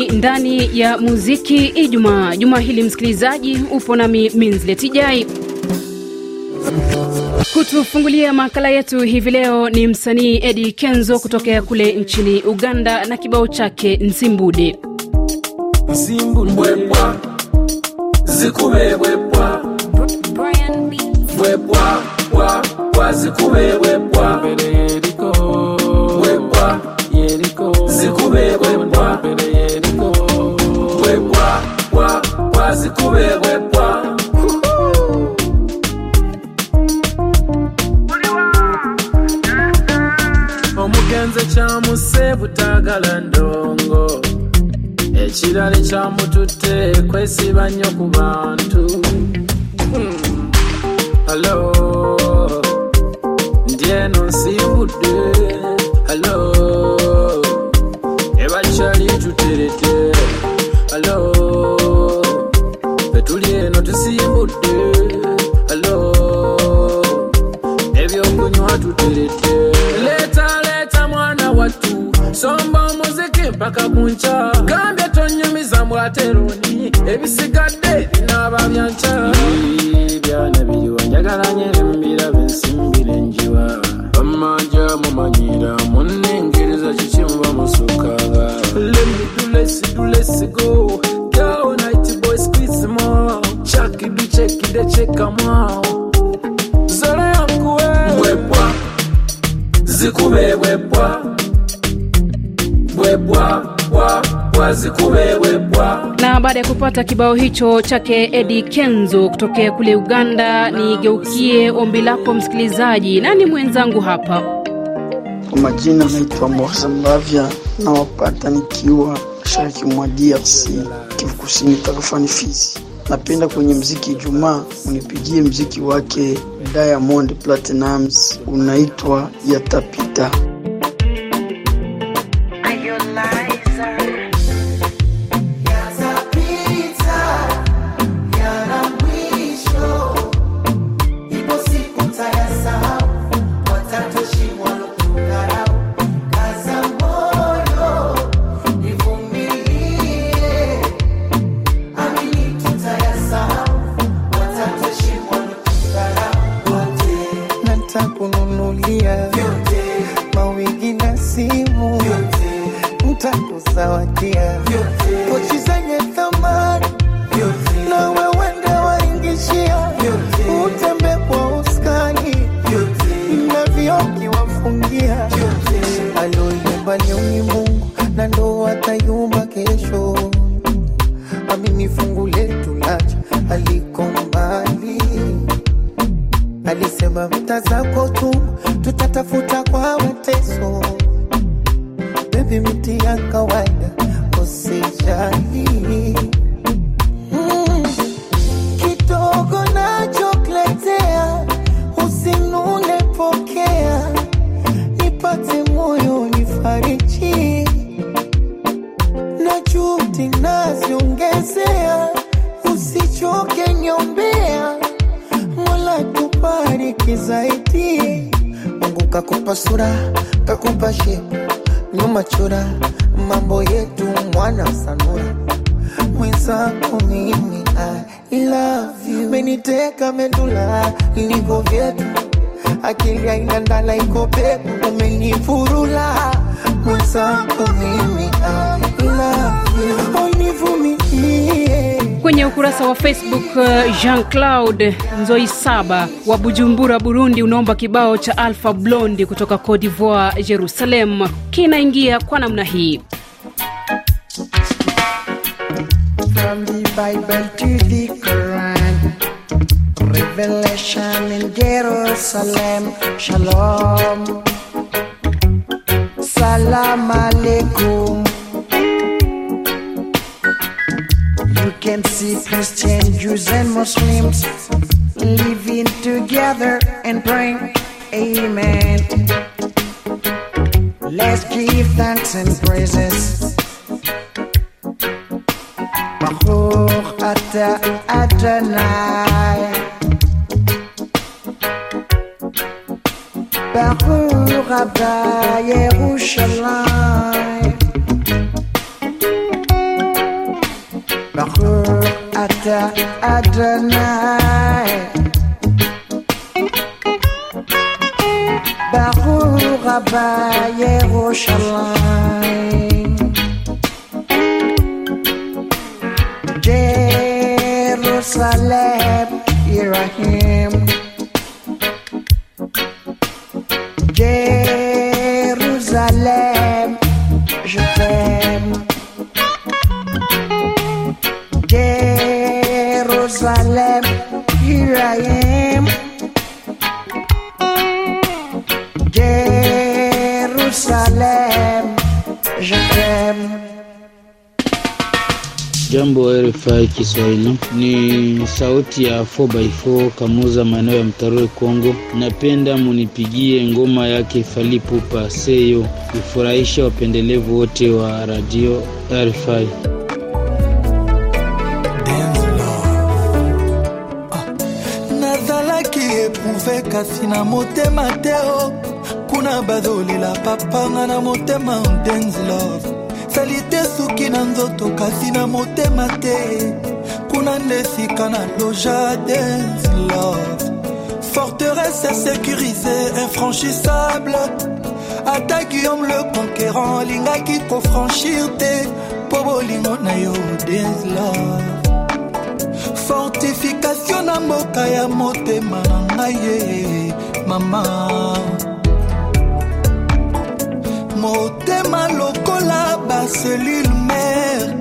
ni ndani ya muziki Ijumaa. Juma hili msikilizaji, upo nami Minzletijai. Kutufungulia makala yetu hivi leo ni msanii Eddie Kenzo kutokea kule nchini Uganda na kibao chake Nsimbude. Mbwebwa zikube bwebwa bwebwa bwa bwa zikube bwebwa bwebwa zikube zikubeebwepwa omugenzi kyamuse butaagala ndongo. Ekirala ekyamututte kwesiba nnyo ku bantu. Hmm. Halo ndyeno nsi paka ku nkya. Gambye tonyumiza mbwaterundi ebisigadde binaaba byankya byana biriwa njagala nyere mubiraba ensimbire njiwa. Bamanja mumanyira munnengereza kiki muba musukaga lesidulesigo gawo night boy squeeze more chakidi chekide chekamao zola yankuwe bwebwa zikube bwebwa Na baada ya kupata kibao hicho chake Eddie Kenzo kutokea kule Uganda, nigeukie ombi lako msikilizaji. Nani mwenzangu hapa? Kwa majina naitwa Morsa nawapata na nikiwa mashariki mwa DRC, Kivu Kusini, tarafani Fizi. Napenda kwenye mziki Ijumaa unipigie mziki wake Diamond Platnumz unaitwa Yatapita. Simu. Ntakuzawadia pochi zenye thamani. Na wewende waingishia. Utembe kwa uskani na vioki wafungia. Aloyumba ni Mungu na ndo atayumba kesho. Amini fungu letu lacha aliko mbali. Alisema mta zako tu tutatafuta kwa mateso miti ya kawaida usijali mm. kidogo nachokletea usinune pokea nipate moyo nifariji na juhudi naziongezea usichoke nyombea Mola. Mungu kakupa sura, kakupa shepu, nyuma chura, mambo yetu mwana sanura. mwenzangu mimi I love you, meniteka medula, niko vyetu, akili haina iko peku, umenifurula. mwenzangu mimi I love you, univumilie Kwenye ukurasa wa Facebook, uh, Jean Claude Nzoi Saba wa Bujumbura, Burundi, unaomba kibao cha Alpha Blondy kutoka Cote d'Ivoire, Jerusalem. Kinaingia kwa namna hii. From the Bible to the Quran, Revelation in Jerusalem, Shalom, Salam Alaikum. Can see Christian, Jews, and Muslims living together and praying, Amen. Let's give thanks and praises. Baruch Ata Adonai. Baruch Abba Yerushalayim. Ata Adonai. Baruch Rabba Yerushalayim. Jerusalem Jérusalem, here I am. Jerusalem, je t'aime. Jambo RFI Kiswahili, ni sauti ya 4x4 Kamuza, maeneo ya Mtarore, Kongo. Napenda munipigie ngoma yake Falipupa Seyo, ifurahisha wapendelevu wote wa radio RFI. Kasi na motema te o kuna bazolela papanga na motema dance love. Sali suki na nzoto kasi motema te. Kuna loja forteresse sécurisée infranchissable. Ata guillaume le conquérant alingaki kofranchir te mpo bolingo na yo fortification na mboka ya motema na ngai ye mama. Motema lokola baselule mare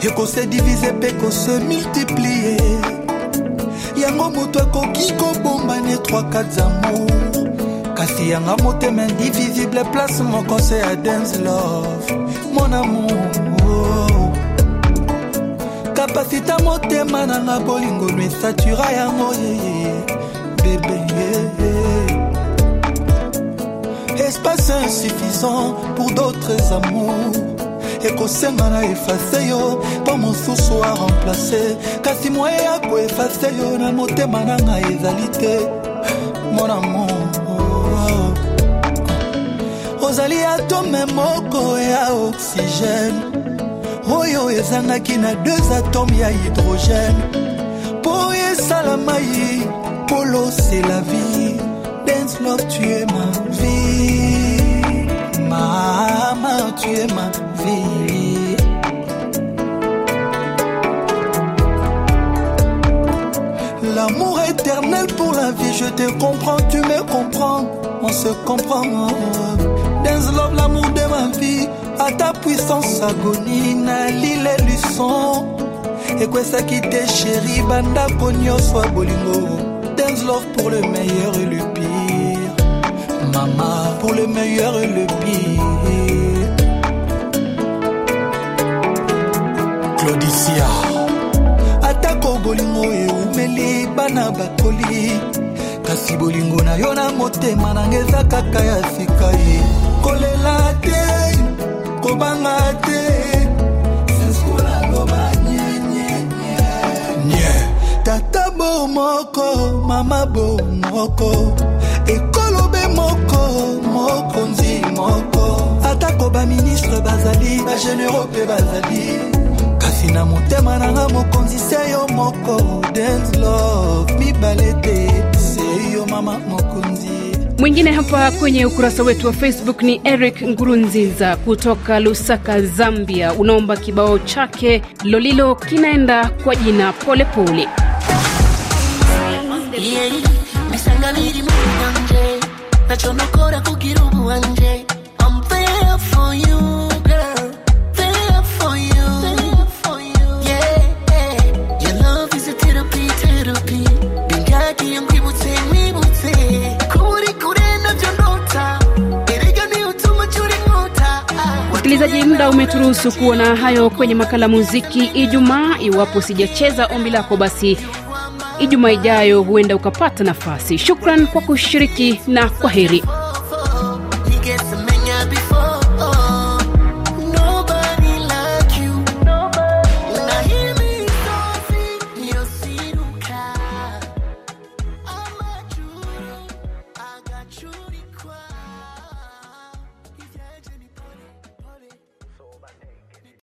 ekose divise mpe kose multiplie yango moto akoki kobomba ne 3 amour kasi yanga motema indivisible place moko se dance love mon amour oh. kapasita motema nanga bolingo no esatura yango yeye bebe espace insuffisant pour d'autres amours. Ekosenga na efase yo mpo mosusu a remplace kasi moye ya koefase yo na motema nanga ezali te mon amour. Ozali atome moko ya oxygène oyo ezangaki na deux atome ya hydrogène. Mpo esala mai polo c'est la vie. Dance love tu es ma vie. Mama tu es ma vie. L'amour éternel pour la vie, je te comprends, tu me comprends, on se comprend. Dance love, l'amour de ma vie, à ta puissance agonie, nali les luçons. ekwesaki te sheri bandako nyonso ya bolingo. Dance pour le meilleur et le pire. Mama pour le meilleur et le pire. Claudicia. Atako bolingo eumeli bana bakoli kasi bolingo na yo na motema nanga eza kaka ya kolela te kobanga te. Tata bo moko mama bo moko. Ekolobe moko mokonzi moko. Atako baministre bazali bagénéraux mpe bazali. Kasi na motema nanga mokonzi se yo moko. Dance love mibale te se yo mama mokonzi Mwingine hapa kwenye ukurasa wetu wa Facebook ni Eric Ngurunziza kutoka Lusaka, Zambia. Unaomba kibao chake Lolilo kinaenda kwa jina Polepole muda umeturuhusu kuona hayo kwenye makala muziki Ijumaa. Iwapo sijacheza ombi lako, basi Ijumaa ijayo huenda ukapata nafasi. Shukran kwa kushiriki na kwa heri.